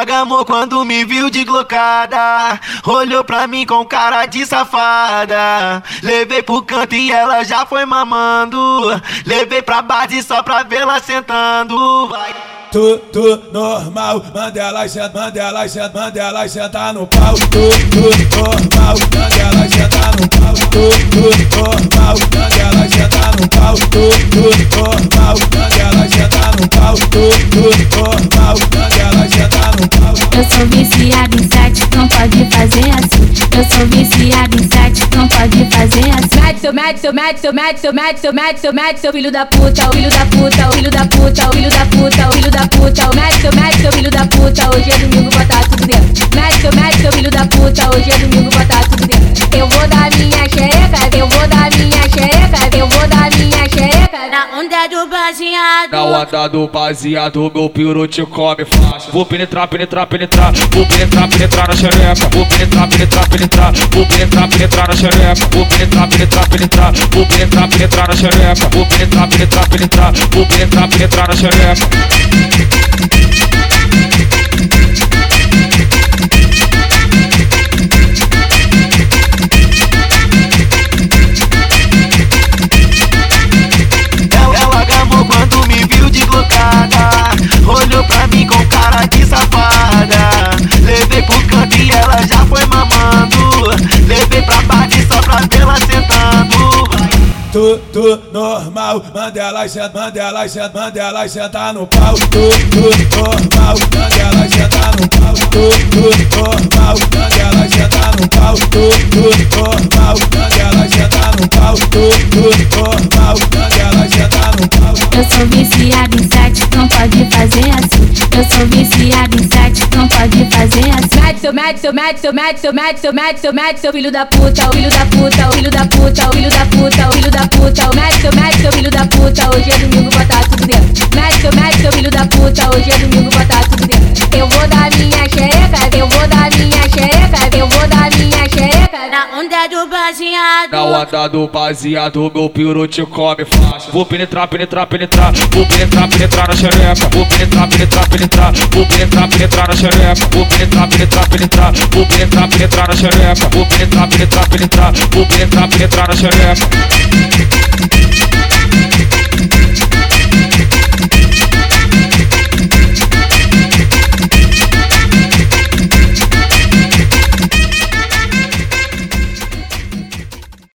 Ela gamou quando me viu de glocada. Olhou pra mim com cara de safada. Levei pro canto e ela já foi mamando. Levei pra base só pra vê-la sentando. Vai. Tudo normal, manda ela sentar, manda ela sentar, manda ela sentar no pau. Tudo normal, manda ela sentar no pau. Tudo normal, manda ela sentar no pau. Tudo normal, manda ela sentar no pau. Tudo normal, seu, mete seu, mete seu, mete seu, mete seu, mete seu, mete seu filho da puta, o filho da puta, o filho da puta, o filho da puta, o filho da puta. Mete seu, mete seu filho da puta, hoje é domingo, botar tudo dentro. Mete seu, mete seu filho da puta, hoje é domingo, botar tudo dentro. Eu vou dar minha xereca, eu vou dar minha xereca, eu vou dar minha xereca. Na onda do baseado. Na onda do baseado, meu piru te come fácil. Vou penetrar, penetrar, penetrar. Vou penetrar, penetrar na xereca. Vou penetrar, penetrar, penetrar. Vou penetrar, penetrar na xereca. Vou penetrar, penetrar, penetrar. Vou penetrar, penetrar na xereca. Vou penetrar, penetrar, penetrar. Vou penetrar, penetrar na xereca. Tudo normal, manda ela sentar, manda ela sentar, manda ela sentar no pau. Tudo normal, manda ela sentar no pau. Tudo normal, manda ela sentar no pau. Tudo normal, manda ela sentar no pau. Tudo normal, seu, mete seu, mete seu, mete seu, mete seu, mete seu, mete seu filho da puta, o filho da puta, o filho da puta, o filho da puta, o filho da puta. Mete seu, mete seu filho da puta, hoje é domingo, botar tudo dentro. Mete seu, mete seu filho da puta, hoje é domingo, botar tudo dentro. Onda do baseado. Na onda do baseado, meu piru te come fácil. Vou penetrar, penetrar, penetrar. Vou penetrar, penetrar na xereca. Vou penetrar, penetrar, penetrar. Vou penetrar, penetrar na xereca. Vou penetrar, penetrar, penetrar. Vou penetrar, penetrar na xereca. Vou penetrar, penetrar, penetrar. Vou penetrar, penetrar na xereca.